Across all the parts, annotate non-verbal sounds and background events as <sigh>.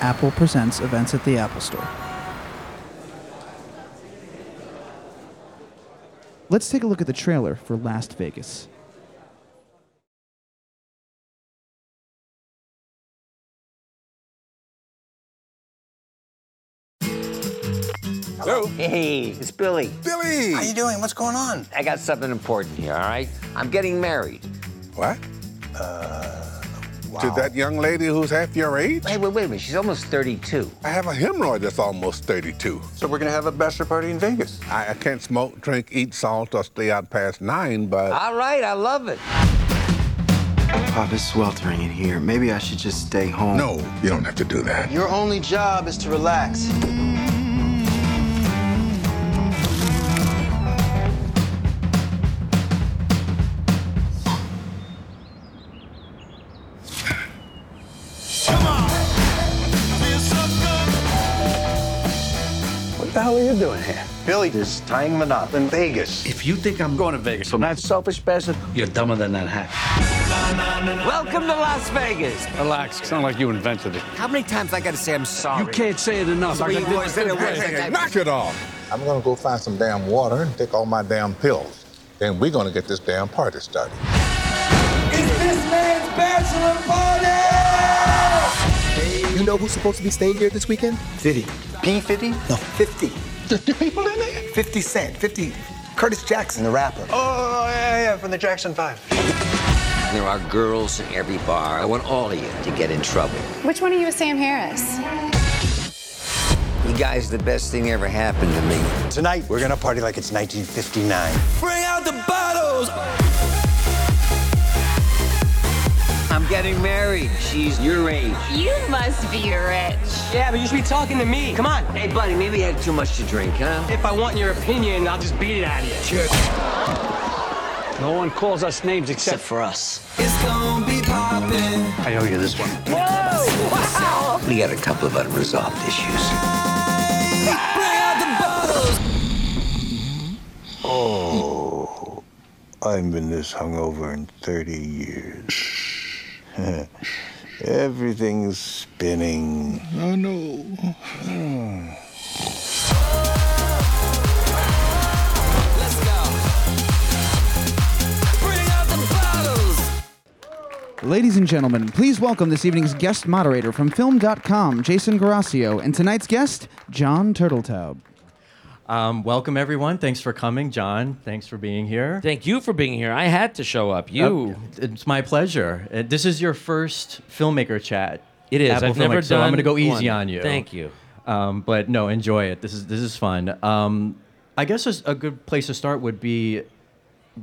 Apple presents events at the Apple Store. Let's take a look at the trailer for Last Vegas. Hello? Hey, it's Billy. Billy! How you doing? What's going on? I got something important here, all right? I'm getting married. What? Uh, To that young lady who's half your age? Hey, wait, wait a minute. She's almost 32. I have a hemorrhoid that's almost 32. So we're gonna have a bachelor party in Vegas. I, I can't smoke, drink, eat salt, or stay out past nine, but All right, I love it. Pop, it's sweltering in here. Maybe I should just stay home. no, you don't have to do that. Your only job is to relax. The hell are you doing here? Billy is tying the knot in Vegas. If you think I'm going to Vegas from that selfish bastard, you're dumber than that hat. Welcome to Las Vegas. Relax. It's not like you invented it. How many times I got to say I'm sorry? You can't say it enough. I Well, got you always said it Hey, once. hey, hey, knock it off. I'm gonna go find some damn water and take all my damn pills. Then we're gonna get this damn party started. It's this man's bachelor party! You know who's supposed to be staying here this weekend? 50. P50? No, 50. There's people in there? 50 Cent. 50. Curtis Jackson, the rapper. Oh, yeah, yeah, from the Jackson 5. There are girls in every bar. I want all of you to get in trouble. Which one are you with Sam Harris? You guys, the best thing ever happened to me. Tonight, we're gonna party like it's 1959. Bring out the bottles! I'm getting married. She's your age. You must be rich. Yeah, but you should be talking to me. Come on. Hey, buddy, maybe you had too much to drink, huh? If I want your opinion, I'll just beat it out of you. No one calls us names except for us. I owe you this one. We got a couple of unresolved issues. Oh, I haven't been this hungover in 30 years. <laughs> Everything's spinning. Oh, no. Ladies and gentlemen, please welcome this evening's guest moderator from Film.com, Jason Garasio, and tonight's guest, Jon Turteltaub. Um, welcome everyone. Thanks for coming, Jon. Thanks for being here. Thank you for being here. I had to show up. You. Uh, it's my pleasure. Uh, this is your first filmmaker chat. It is. Apple I've never Filmmaker, so I'm gonna go easy one. on you. Thank you. Um, but no, enjoy it. This is this is fun. Um, I guess a, a good place to start would be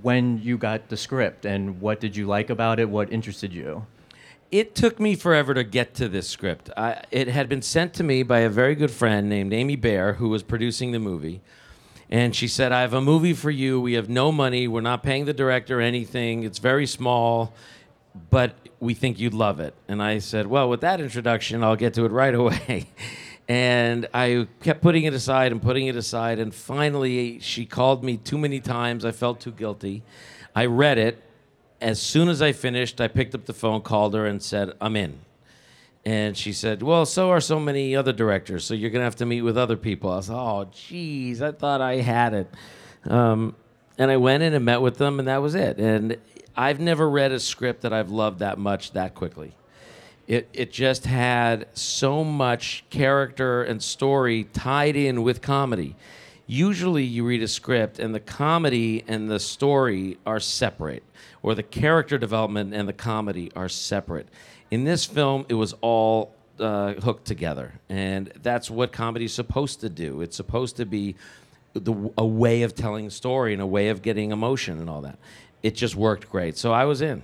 when you got the script and what did you like about it? What interested you? It took me forever to get to this script. I, it had been sent to me by a very good friend named Amy Baer, who was producing the movie. And she said, I have a movie for you. We have no money. We're not paying the director anything. It's very small, but we think you'd love it. And I said, Well, with that introduction, I'll get to it right <laughs> away. and I kept putting it aside and putting it aside. And finally, she called me too many times. I felt too guilty. I read it. As soon as I finished, I picked up the phone, called her, and said, I'm in. And she said, Well, so are so many other directors, so you're going to have to meet with other people. I was Oh, geez, I thought I had it. Um, and I went in and met with them, and that was it. And I've never read a script that I've loved that much that quickly. It, it just had so much character and story tied in with comedy. Usually, you read a script and the comedy and the story are separate, or the character development and the comedy are separate. In this film, it was all uh, hooked together, and that's what comedy is supposed to do. It's supposed to be the, a way of telling a story and a way of getting emotion and all that. It just worked great. So I was in.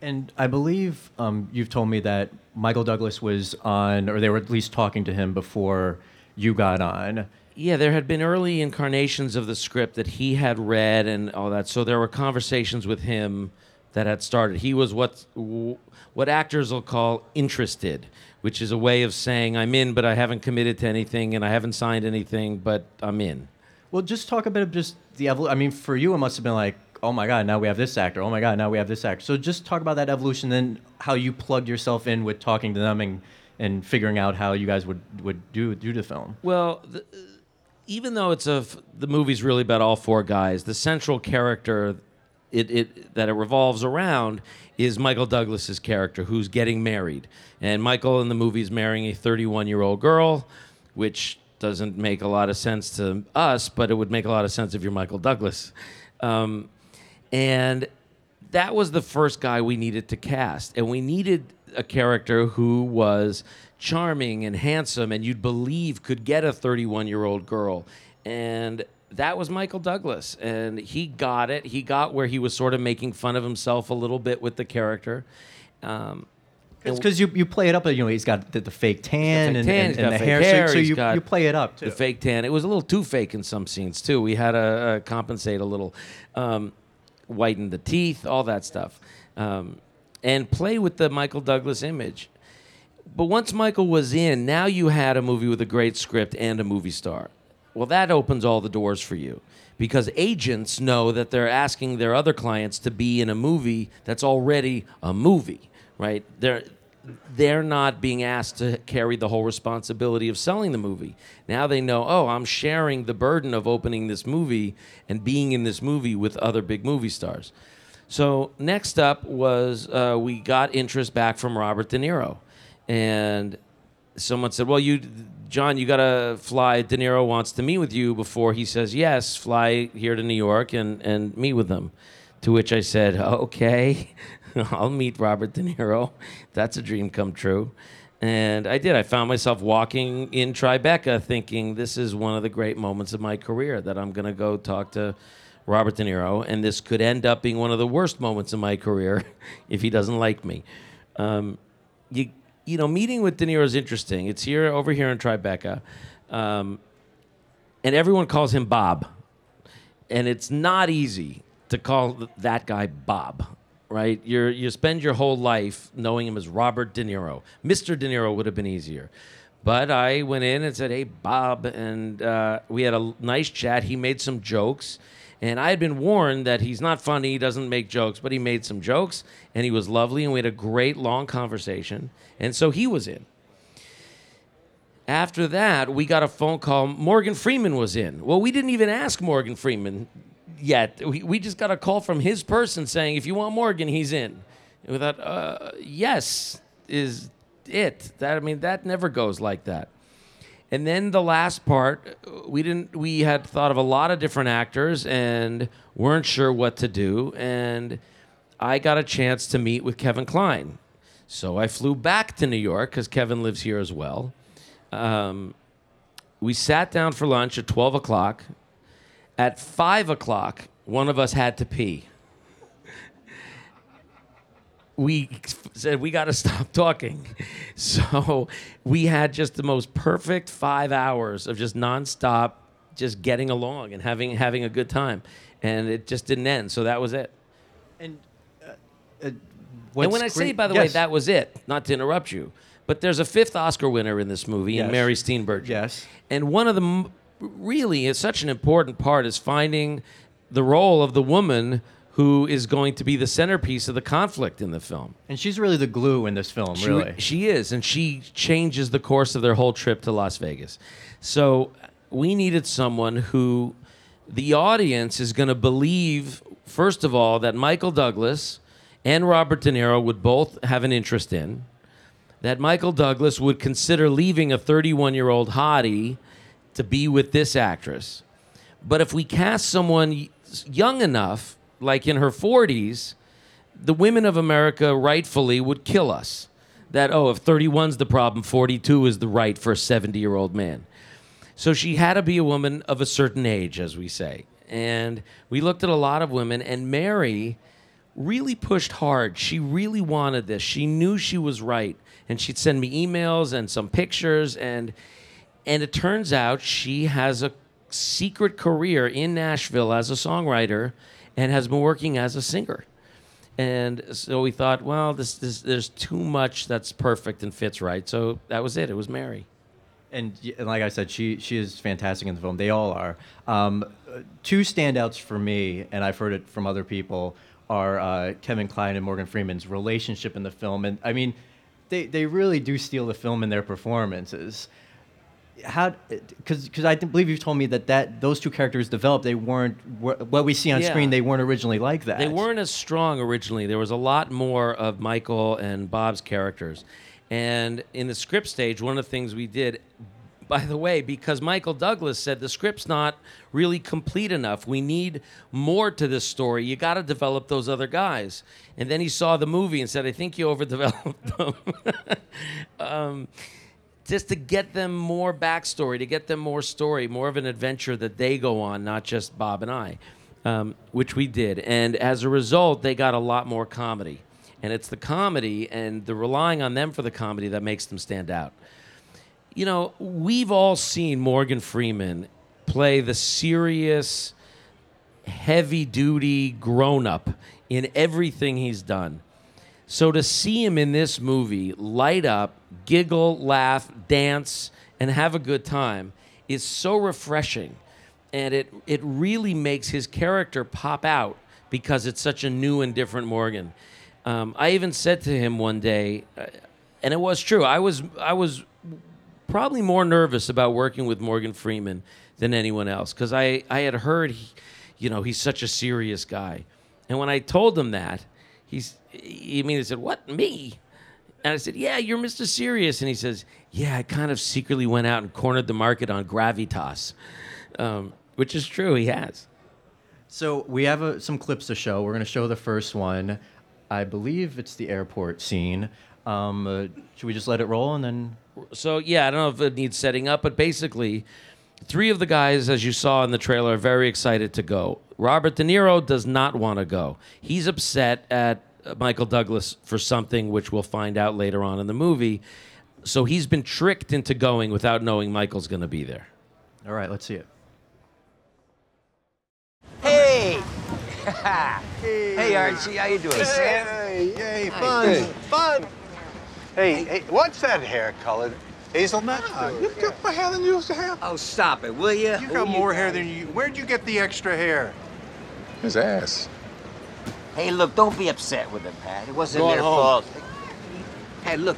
And I believe um, you've told me that Michael Douglas was on, or they were at least talking to him before you got on. Yeah, there had been early incarnations of the script that he had read and all that. So there were conversations with him that had started. He was what what actors will call interested, which is a way of saying I'm in, but I haven't committed to anything and I haven't signed anything, but I'm in. Well, just talk a bit of just the evolution. I mean, for you, it must have been like, oh my god, now we have this actor. Oh my god, now we have this actor. So just talk about that evolution, then how you plugged yourself in with talking to them and and figuring out how you guys would would do do the film. Well, the, even though it's a the movie's really about all four guys, the central character it, it that it revolves around is Michael Douglas's character who's getting married. And Michael in the movie is marrying a 31-year-old girl, which doesn't make a lot of sense to us, but it would make a lot of sense if you're Michael Douglas. Um, and that was the first guy we needed to cast. And we needed a character who was charming and handsome and you'd believe could get a 31 year old girl. And that was Michael Douglas. And he got it. He got where he was sort of making fun of himself a little bit with the character. Um, It's because you, you play it up. You know, he's got the, the fake tan fake and, tan, and, the fake hair, hair, so, so you, you play it up too. the fake tan. It was a little too fake in some scenes too. We had to uh, compensate a little, um, whiten the teeth, all that stuff, um, and play with the Michael Douglas image. But once Michael was in, now you had a movie with a great script and a movie star. Well, that opens all the doors for you because agents know that they're asking their other clients to be in a movie that's already a movie, right? They're they're not being asked to carry the whole responsibility of selling the movie. Now they know, oh, I'm sharing the burden of opening this movie and being in this movie with other big movie stars. So next up was uh, we got interest back from Robert De Niro, and someone said, "Well, you, Jon, you gotta fly. De Niro wants to meet with you before he says yes. Fly here to New York and and meet with them." To which I said, "Okay, <laughs> I'll meet Robert De Niro. That's a dream come true." And I did. I found myself walking in Tribeca thinking, this is one of the great moments of my career that I'm going to go talk to Robert De Niro. And this could end up being one of the worst moments of my career <laughs> if he doesn't like me. Um, you, you know, meeting with De Niro is interesting. It's here, over here in Tribeca. Um, and everyone calls him Bob. And it's not easy to call that guy Bob right? You're, you spend your whole life knowing him as Robert De Niro. Mr. De Niro would have been easier. But I went in and said, hey, Bob. And uh, we had a nice chat. He made some jokes. And I had been warned that he's not funny, he doesn't make jokes, but he made some jokes. And he was lovely. And we had a great long conversation. And so he was in. After that, we got a phone call. Morgan Freeman was in. Well, we didn't even ask Morgan Freeman yet. We, we just got a call from his person saying, if you want Morgan, he's in. And we thought, uh, yes, is it. That I mean, that never goes like that. And then the last part, we didn't. We had thought of a lot of different actors and weren't sure what to do. And I got a chance to meet with Kevin Kline, so I flew back to New York because Kevin lives here as well. Um, we sat down for lunch at twelve o'clock. At five o'clock, one of us had to pee. We said we got to stop talking. <laughs> So we had just the most perfect five hours of just nonstop, just getting along and having having a good time, and it just didn't end. So that was it. And uh, and when I say, by the way, that was it. Not to interrupt you, but there's a fifth Oscar winner in this movie, Yes. and Mary Steenburgen. Yes. And one of the m- really is such an important part is finding the role of the woman who is going to be the centerpiece of the conflict in the film. And she's really the glue in this film, She, really. she is, and she changes the course of their whole trip to Las Vegas. So we needed someone who the audience is going to believe, first of all, that Michael Douglas and Robert De Niro would both have an interest in, that Michael Douglas would consider leaving a 31 year old hottie to be with this actress. But if we cast someone y- young enough, like in her 40s, the women of America rightfully would kill us. That, oh, if 31's the problem, 42 is the right for a 70 year old man. So she had to be a woman of a certain age, as we say. And we looked at a lot of women, and Mary really pushed hard. She really wanted this. She knew she was right. And she'd send me emails and some pictures and and it turns out she has a secret career in Nashville as a songwriter and has been working as a singer. And so we thought, well, this, this there's too much that's perfect and fits right. So that was it. It was Mary. and, and like I said, she she is fantastic in the film. They all are. Um, two standouts for me, and I've heard it from other people, are uh, Kevin Kline and Morgan Freeman's relationship in the film. And I mean, they they really do steal the film in their performances. How? Because because I believe you've told me that that those two characters developed. They weren't what we see on Yeah. screen. They weren't originally like that. They weren't as strong originally. There was a lot more of Michael and Bob's characters. And in the script stage, one of the things we did, by the way, because Michael Douglas said the script's not really complete enough. We need more to this story. You got to develop those other guys. And then he saw the movie and said, I think you overdeveloped them. <laughs> um, just to get them more backstory, to get them more story, more of an adventure that they go on, not just Bob and I, um, which we did. And as a result, they got a lot more comedy. And it's the comedy and the relying on them for the comedy that makes them stand out. You know, we've all seen Morgan Freeman play the serious, heavy duty grown up in everything he's done. So to see him in this movie light up, giggle, laugh, dance, and have a good time is so refreshing. And it, it really makes his character pop out because it's such a new and different Morgan. Um, I even said to him one day, uh, and it was true, I was, I was probably more nervous about working with Morgan Freeman than anyone else because I, I had heard, he, you know, he's such a serious guy. And when I told him that, he's, he immediately said, What, me? And I said, Yeah, you're Mr. Serious. And he says, Yeah, I kind of secretly went out and cornered the market on Gravitas, um, which is true, he has. So we have uh some clips to show. We're going to show the first one. I believe it's the airport scene. Um, uh, should we just let it roll and then? So yeah, I don't know if it needs setting up, but basically, three of the guys, as you saw in the trailer, are very excited to go. Robert De Niro does not want to go. He's upset at Michael Douglas for something which we'll find out later on in the movie. So he's been tricked into going without knowing Michael's going to be there. All right, let's see it. Hey! <laughs> hey, Archie, how you doing? Hey, hey, fun, fun. Hey, hey, what's that hair color? Hazelnut? Ah, you got more hair than you used to have. Oh, stop it, will you? You got more hair than you. Where'd you get the extra hair? His ass. Hey, look, don't be upset with them, Pat. It wasn't Going their home. fault. Hey, look,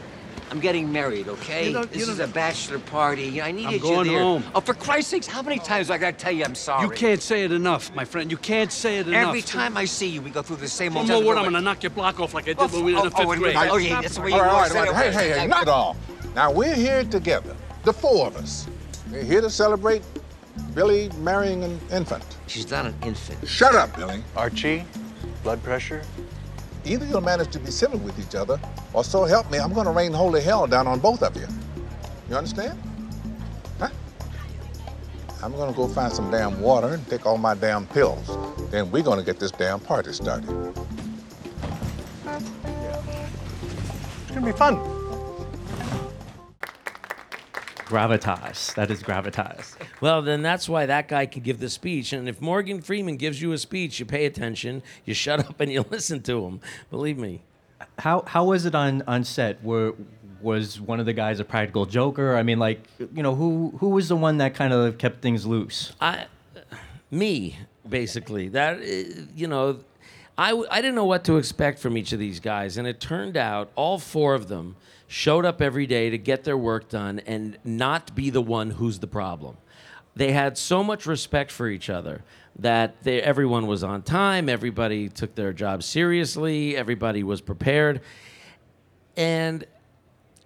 I'm getting married, okay? You don't- you this is don't- a bachelor party. I needed you going there. home. Oh, for Christ's sakes, how many times do I gotta tell you I'm sorry? You can't say it enough, my friend. You can't say it enough. Every time I see you, we go through the same Oh, old. no, what? I'm gonna knock your block off like I did Oh, when we were in the oh, oh fifth oh, grade. oh, yeah, that's the way you All right, all want right, to all right. Hey, hey, hey, knock it off. Now we're here together, the four of us. We're here to celebrate Billy marrying an infant. She's not an infant. Shut up, Billy. Archie, blood pressure? Either you'll manage to be civil with each other, or so help me, I'm gonna rain holy hell down on both of you. You understand? Huh? I'm gonna go find some damn water and take all my damn pills. Then we're gonna get this damn party started. It's gonna be fun. Gravitas. That is gravitas. Well, then that's why that guy can give the speech. And if Morgan Freeman gives you a speech, you pay attention, you shut up, and you <laughs> listen to him. Believe me. How how was it on on set? Were was one of the guys a practical joker? I mean, like you know, who who was the one that kind of kept things loose? I, me, basically. That uh, you know, I I didn't know what to expect from each of these guys, and it turned out all four of them showed up every day to get their work done and not be the one who's the problem. They had so much respect for each other that they, everyone was on time, everybody took their job seriously, everybody was prepared, and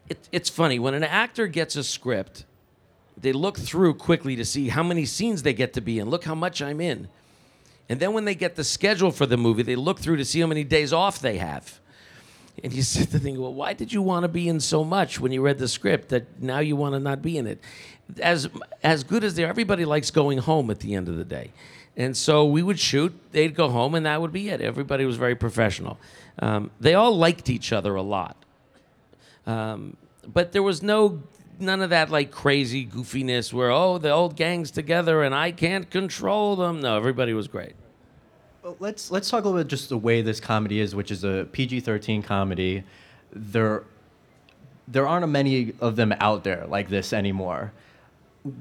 it, it's funny when an actor gets a script they look through quickly to see how many scenes they get to be in. Look how much I'm in. And then when they get the schedule for the movie, they look through to see how many days off they have. And you <laughs> sit there thinking, well, why did you want to be in so much when you read the script that now you want to not be in it? As as good as they are, everybody likes going home at the end of the day. And so we would shoot, they'd go home, and that would be it. Everybody was very professional. Um, they all liked each other a lot. Um, but there was no none of that like crazy goofiness where oh the old gang's together and I can't control them. No, everybody was great. Let's let's talk a little bit just the way this comedy is, which is a PG-13 comedy. There there aren't many of them out there like this anymore.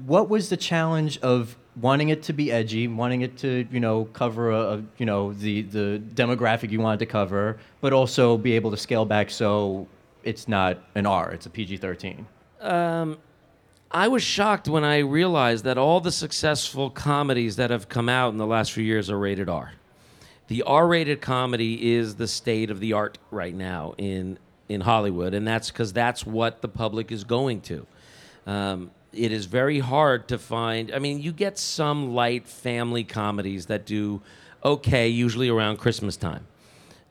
What was the challenge of wanting it to be edgy, wanting it to you know cover a, a you know the the demographic you wanted to cover, but also be able to scale back so it's not an R, it's a PG-13? Um, I was shocked when I realized that all the successful comedies that have come out in the last few years are rated R. The R-rated comedy is the state of the art right now in in Hollywood, and that's because that's what the public is going to. Um, it is very hard to find. I mean, you get some light family comedies that do okay, usually around Christmas time.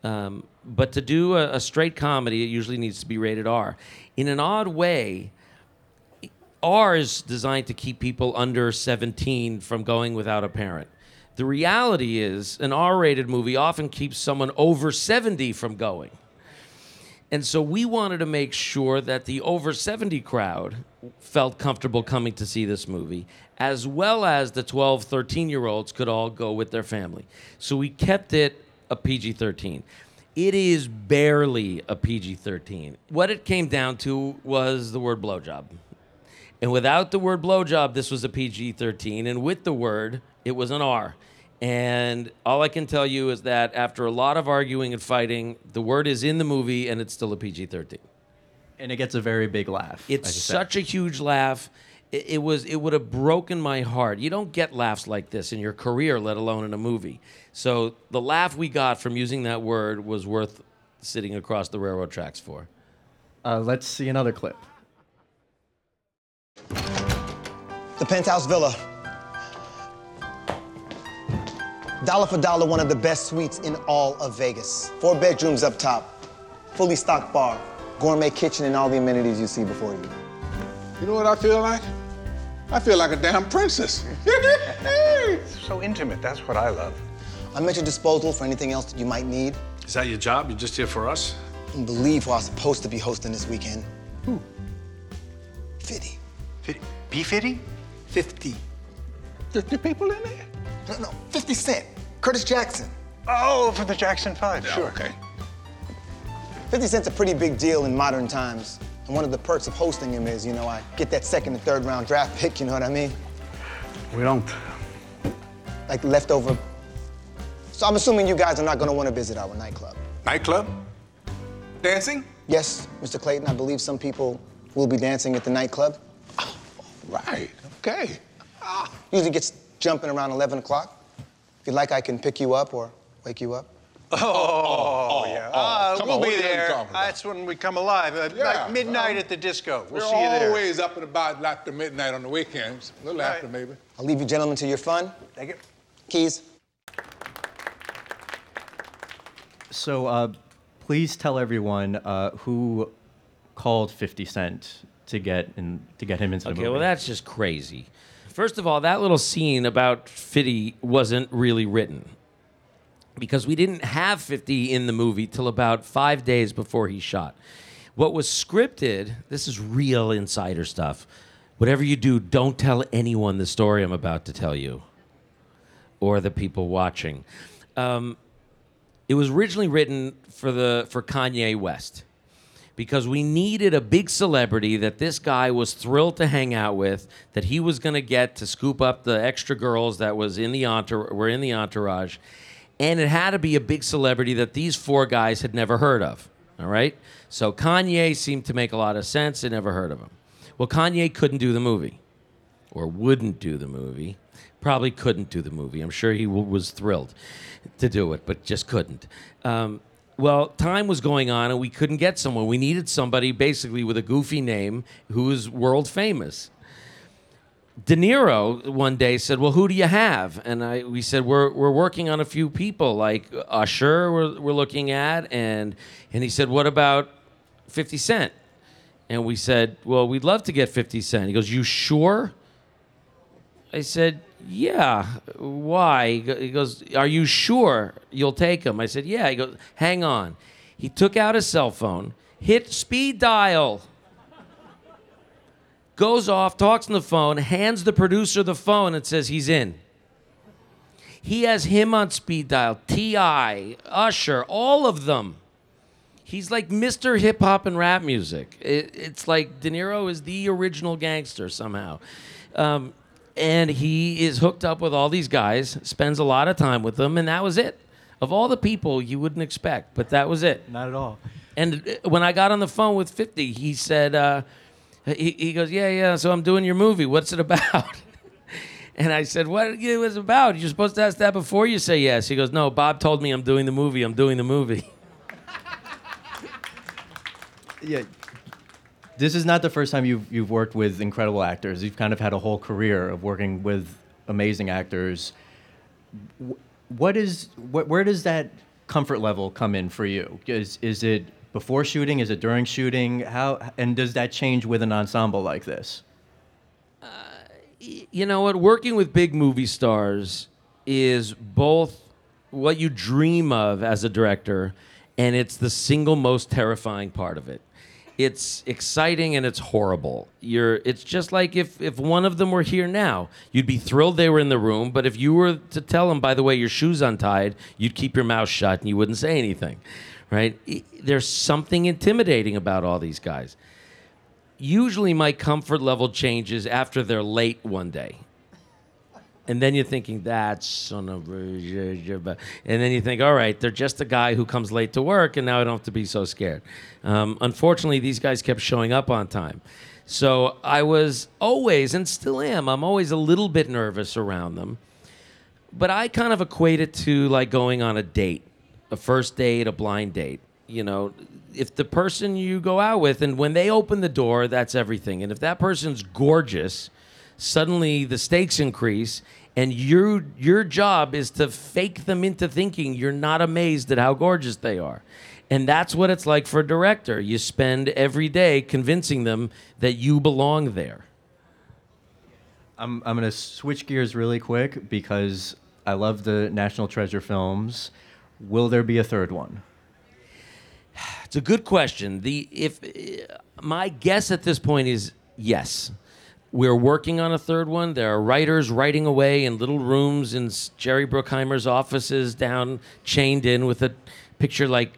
Um, but to do a, a straight comedy, it usually needs to be rated R. In an odd way, R is designed to keep people under 17 from going without a parent. The reality is, an R rated movie often keeps someone over 70 from going. And so we wanted to make sure that the over 70 crowd felt comfortable coming to see this movie, as well as the 12, 13 year olds could all go with their family. So we kept it a PG 13. It is barely a PG 13. What it came down to was the word blowjob. And without the word blowjob, this was a PG 13. And with the word, it was an R. And all I can tell you is that after a lot of arguing and fighting, the word is in the movie and it's still a PG 13. And it gets a very big laugh. It's such a huge laugh. It, it was it would have broken my heart. You don't get laughs like this in your career, let alone in a movie. So the laugh we got from using that word was worth sitting across the railroad tracks for. Uh, let's see another clip. The penthouse villa. Dollar for dollar, one of the best suites in all of Vegas. Four bedrooms up top, fully stocked bar, gourmet kitchen, and all the amenities you see before you. You know what I feel like? I feel like a damn princess. <laughs> so intimate. That's what I love. I'm at your disposal for anything else that you might need. Is that your job? You're just here for us? And believe who I was supposed to be hosting this weekend. Who? Fitty. Fitty? Be Fitty? 50. 50 people in there? No, no, 50 Cent. Curtis Jackson. Oh, for the Jackson Five. Yeah, sure. Okay. 50 Cent's a pretty big deal in modern times. And one of the perks of hosting him is, you know, I get that second and third round draft pick, you know what I mean? We don't. Like leftover. So I'm assuming you guys are not gonna wanna visit our nightclub. Nightclub? Dancing? Yes, Mr. Clayton, I believe some people will be dancing at the nightclub. Right. Okay. Usually gets jumping around 11 o'clock. If you'd like, I can pick you up or wake you up. Oh, yeah. Ah, come we'll on, be what are you there. That's when we come alive. Uh, Yeah, like midnight um, at the disco. We'll We're see you there. always up and about after midnight on the weekends. A little Right. after, maybe. I'll leave you gentlemen to your fun. Thank you. Keys. So uh, please tell everyone uh, who called 50 Cent to get in, to get him into the Okay, movie. well, that's just crazy. First of all, that little scene about 50 wasn't really written because we didn't have 50 in the movie till about five days before he shot. What was scripted, this is real insider stuff. Whatever you do, don't tell anyone the story I'm about to tell you or the people watching. Um, it was originally written for, the, for Kanye West because we needed a big celebrity that this guy was thrilled to hang out with, that he was going to get to scoop up the extra girls that was in the entour- were in the entourage, and it had to be a big celebrity that these four guys had never heard of. All right, so Kanye seemed to make a lot of sense. They never heard of him. Well, Kanye couldn't do the movie, or wouldn't do the movie. Probably couldn't do the movie. I'm sure he w- was thrilled to do it, but just couldn't. Um, well, time was going on, and we couldn't get someone. We needed somebody basically with a goofy name who was world famous. De Niro one day said, "Well, who do you have?" And I we said, "We're we're working on a few people, like Usher. We're we're looking at, and and he said, "What about 50 Cent?" And we said, "Well, we'd love to get 50 Cent." He goes, "You sure?" I said, "Yeah." Why? He goes, "Are you sure you'll take him?" I said, "Yeah." He goes, "Hang on." He took out his cell phone, hit speed dial goes off, talks on the phone, hands the producer the phone, and says he's in. He has him on speed dial, T.I., Usher, all of them. He's like Mr. Hip Hop and rap music. It, it's like De Niro is the original gangster somehow. Um, and he is hooked up with all these guys, spends a lot of time with them, and that was it. Of all the people you wouldn't expect, but that was it. Not at all. And uh, when I got on the phone with 50, he said, uh, he, he goes, yeah, yeah, so I'm doing your movie. What's it <laughs> about? and I said, what it was about? You're supposed to ask that before you say yes. He goes, no, Bob told me I'm doing the movie. I'm doing the movie. Yeah. This is not the first time you've you've worked with incredible actors. You've kind of had a whole career of working with amazing actors. What is where does that comfort level come in for you? Is is it before shooting? Is it during shooting? How and does that change with an ensemble like this? Uh, you know what? Working with big movie stars is both what you dream of as a director, and it's the single most terrifying part of it. It's exciting and it's horrible. You're. It's just like if if one of them were here now, you'd be thrilled they were in the room. But if you were to tell them, by the way, your shoes untied, you'd keep your mouth shut and you wouldn't say anything, right? There's something intimidating about all these guys usually my comfort level changes after they're late one day. And then you're thinking, that son of a. And then you think, all right, they're just a guy who comes late to work, and now I don't have to be so scared. Um, unfortunately, these guys kept showing up on time. So I was always, and still am, I'm always a little bit nervous around them. But I kind of equate it to like going on a date, a first date, a blind date. You know, if the person you go out with, and when they open the door, that's everything. And if that person's gorgeous, suddenly the stakes increase, and your your job is to fake them into thinking you're not amazed at how gorgeous they are. And that's what it's like for a director. You spend every day convincing them that you belong there. I'm I'm gonna switch gears really quick because I love the National Treasure films. Will there be a third one? It's a good question. The if my guess at this point is yes. We're working on a third one. There are writers writing away in little rooms in Jerry Bruckheimer's offices down chained in with a picture like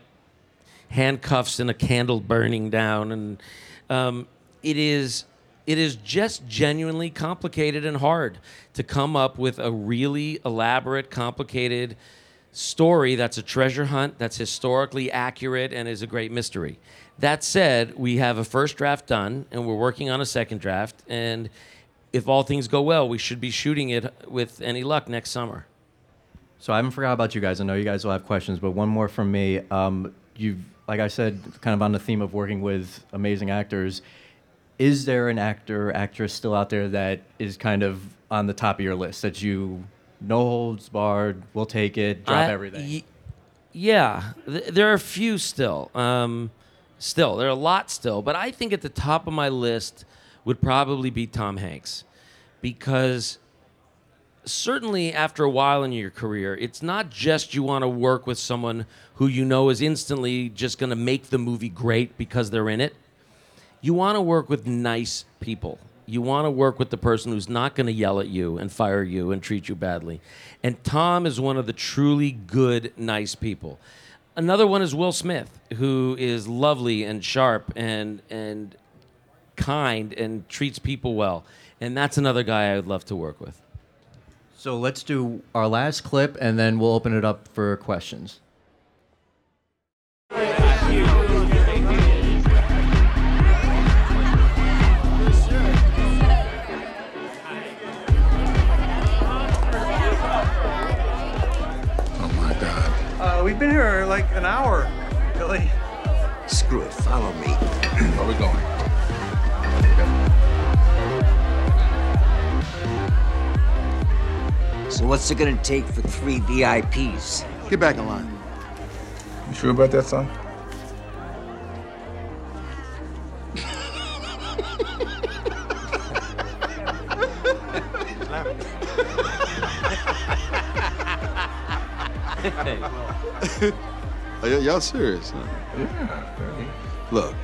handcuffs and a candle burning down and um, it is it is just genuinely complicated and hard to come up with a really elaborate complicated story that's a treasure hunt that's historically accurate and is a great mystery that said we have a first draft done and we're working on a second draft and if all things go well we should be shooting it with any luck next summer So I haven't forgot about you guys. I know you guys will have questions, but one more from me. Um, you've, like I said, kind of on the theme of working with amazing actors. Is there an actor, actress still out there that is kind of on the top of your list that you no holds barred, will take it, drop I- everything? y- yeah, th- there are a few still. Um, still, there are a lot still, but I think at the top of my list would probably be Tom Hanks, because certainly after a while in your career, it's not just you want to work with someone who you know is instantly just going to make the movie great because they're in it. You want to work with nice people. You want to work with the person who's not going to yell at you and fire you and treat you badly. And Tom is one of the truly good, nice people. Another one is Will Smith, who is lovely and sharp and and kind and treats people well. And that's another guy I would love to work with. So let's do our last clip and then we'll open it up for questions. We've been here like an hour, Billy. Screw it, follow me. <clears throat> Where we going? So what's it gonna take for three VIPs? Get back in line. You sure about that, son? Y'all serious? Huh? Yeah. Look,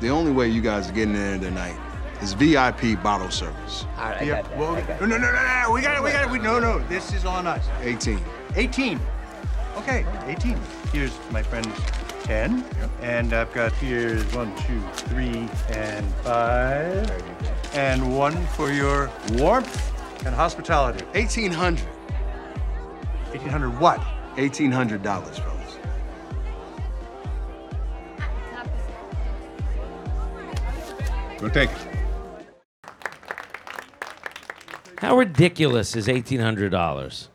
the only way you guys are getting in there tonight is VIP bottle service. All right, I Yeah, got that. well, I got no, no, no, no, no, we got it, we got it. We, no, no, this is on us. 18. 18. Okay, 18. Here's my friend 10. And I've got here's one, two, three, and five. And one for your warmth and hospitality. 1800 1800 what? $1,800, fellas. Take it. How ridiculous is $1,800?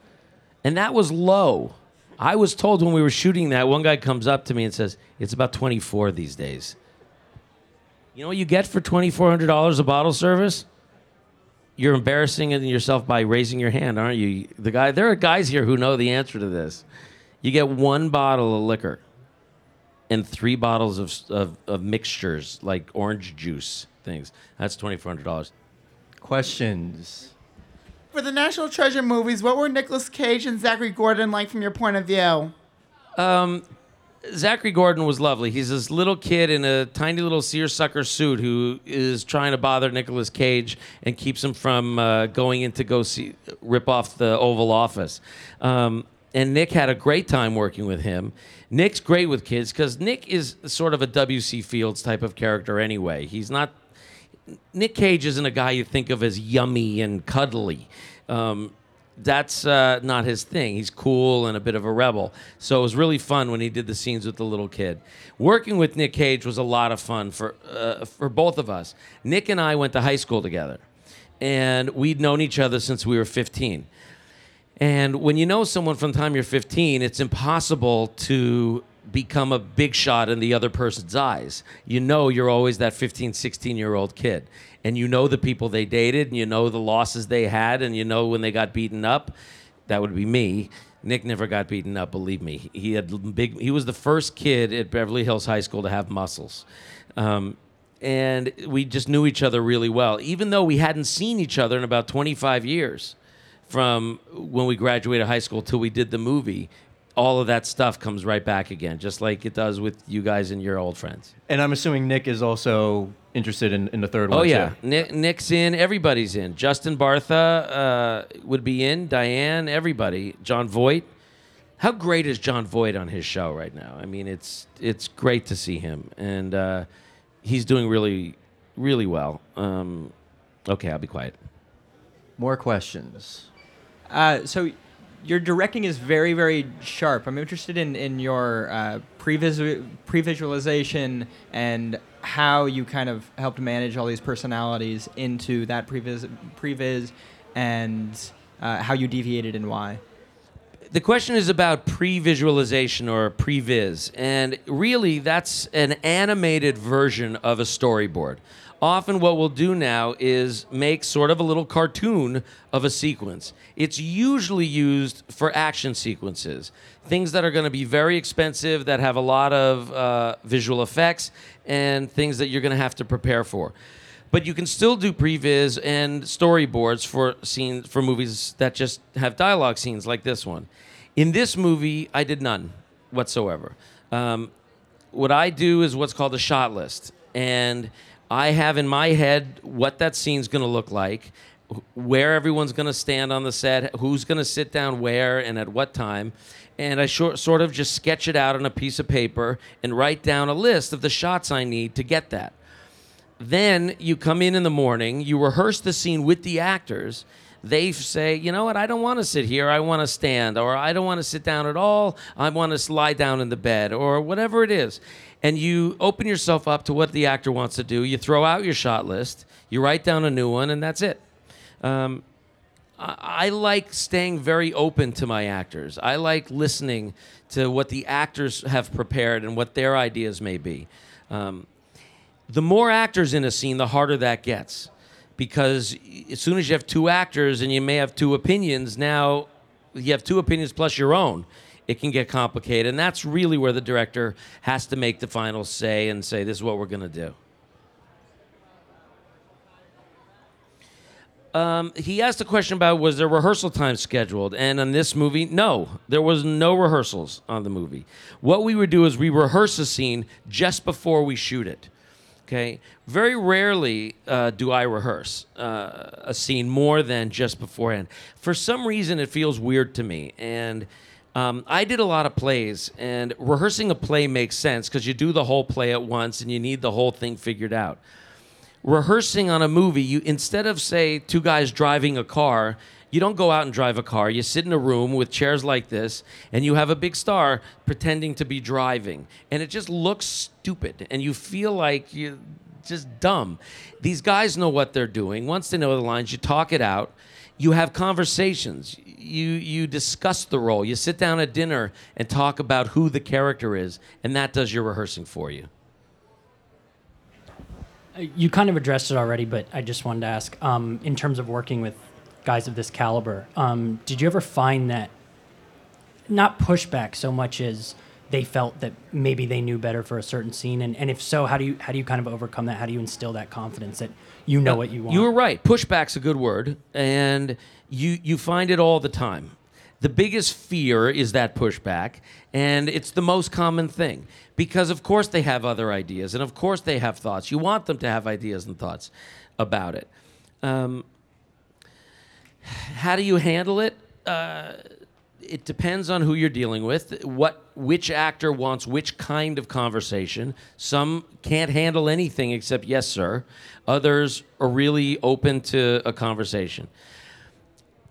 And that was low. I was told when we were shooting that, one guy comes up to me and says, it's about 24 these days. You know what you get for $2,400 a bottle service? You're embarrassing yourself by raising your hand, aren't you? The guy, there are guys here who know the answer to this. You get one bottle of liquor and three bottles of, of, of mixtures like orange juice things. That's $2,400. Questions? For the National Treasure movies, what were Nicolas Cage and Zachary Gordon like from your point of view? Um, Zachary Gordon was lovely. He's this little kid in a tiny little seersucker suit who is trying to bother Nicolas Cage and keeps him from uh, going in to go see rip off the Oval Office. Um, and Nick had a great time working with him. Nick's great with kids because Nick is sort of a W.C. Fields type of character anyway. He's not. Nick Cage isn't a guy you think of as yummy and cuddly. Um, that's uh, not his thing. He's cool and a bit of a rebel. So it was really fun when he did the scenes with the little kid. Working with Nick Cage was a lot of fun for uh, for both of us. Nick and I went to high school together, and we'd known each other since we were 15. And when you know someone from the time you're 15, it's impossible to become a big shot in the other person's eyes. You know you're always that 15, 16 year old kid. And you know the people they dated, and you know the losses they had, and you know when they got beaten up. That would be me. Nick never got beaten up, believe me. He had big. He was the first kid at Beverly Hills High School to have muscles, um, and we just knew each other really well. Even though we hadn't seen each other in about 25 years, from when we graduated high school till we did the movie, all of that stuff comes right back again, just like it does with you guys and your old friends. And I'm assuming Nick is also interested in, in the third one. Oh yeah, too. Nick, Nick's in. Everybody's in. Justin Bartha uh, would be in. Diane, everybody. Jon Voight. How great is Jon Voight on his show right now? I mean, it's it's great to see him, and uh, he's doing really, really well. Um, okay, I'll be quiet. More questions. Uh, so your directing is very, very sharp. I'm interested in, in your uh, previs- pre-visualization and how you kind of helped manage all these personalities into that previs, previs and uh, how you deviated and why. The question is about pre-visualization or previs, and really that's an animated version of a storyboard. Often, what we'll do now is make sort of a little cartoon of a sequence. It's usually used for action sequences, things that are going to be very expensive, that have a lot of uh, visual effects, and things that you're going to have to prepare for. But you can still do previs and storyboards for scenes for movies that just have dialogue scenes like this one. In this movie, I did none whatsoever. Um, what I do is what's called a shot list, and I have in my head what that scene's going to look like, where everyone's going to stand on the set, who's going to sit down where and at what time. And I short, sort of just sketch it out on a piece of paper and write down a list of the shots I need to get that. Then you come in in the morning, you rehearse the scene with the actors. They say, you know what, I don't want to sit here, I want to stand, or I don't want to sit down at all, I want to lie down in the bed, or whatever it is. And you open yourself up to what the actor wants to do. You throw out your shot list, you write down a new one, and that's it. Um, I, I like staying very open to my actors. I like listening to what the actors have prepared and what their ideas may be. Um, the more actors in a scene, the harder that gets. Because as soon as you have two actors and you may have two opinions, now you have two opinions plus your own. It can get complicated. And that's really where the director has to make the final say and say, this is what we're going to do. Um, he asked a question about was there rehearsal time scheduled, and on this movie, no, there was no rehearsals on the movie. What we would do is we rehearse a scene just before we shoot it. Okay, very rarely uh, do I rehearse uh, a scene more than just beforehand. For some reason, it feels weird to me, and um, I did a lot of plays, and rehearsing a play makes sense because you do the whole play at once, and you need the whole thing figured out rehearsing on a movie, you instead of say two guys driving a car, you don't go out and drive a car. You sit in a room with chairs like this, and you have a big star pretending to be driving, and it just looks stupid, and you feel like you're just dumb. These guys know what they're doing. Once they know the lines, you talk it out. You have conversations. You you discuss the role. You sit down at dinner and talk about who the character is, and that does your rehearsing for you. Uh, You kind of addressed it already, but I just wanted to ask um, in terms of working with guys of this caliber, um, did you ever find that not pushback so much as they felt that maybe they knew better for a certain scene? And, and if so, how do you how do you kind of overcome that? How do you instill that confidence that you know what you want? You were right. Pushback's a good word, and you you find it all the time. The biggest fear is that pushback, and it's the most common thing because, of course, they have other ideas, and of course, they have thoughts. You want them to have ideas and thoughts about it. Um, how do you handle it? Uh, it depends on who you're dealing with. What which actor wants which kind of conversation. Some can't handle anything except yes, sir. Others are really open to a conversation.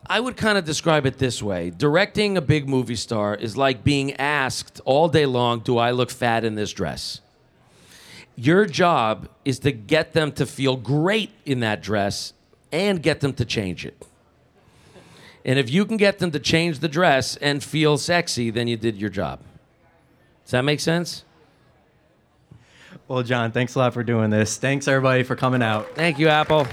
I would kind of describe it this way directing a big movie star is like being asked all day long, Do I look fat in this dress? Your job is to get them to feel great in that dress and get them to change it. And if you can get them to change the dress and feel sexy, then you did your job. Does that make sense? Well, Jon, thanks a lot for doing this. Thanks everybody for coming out. Thank you, Apple.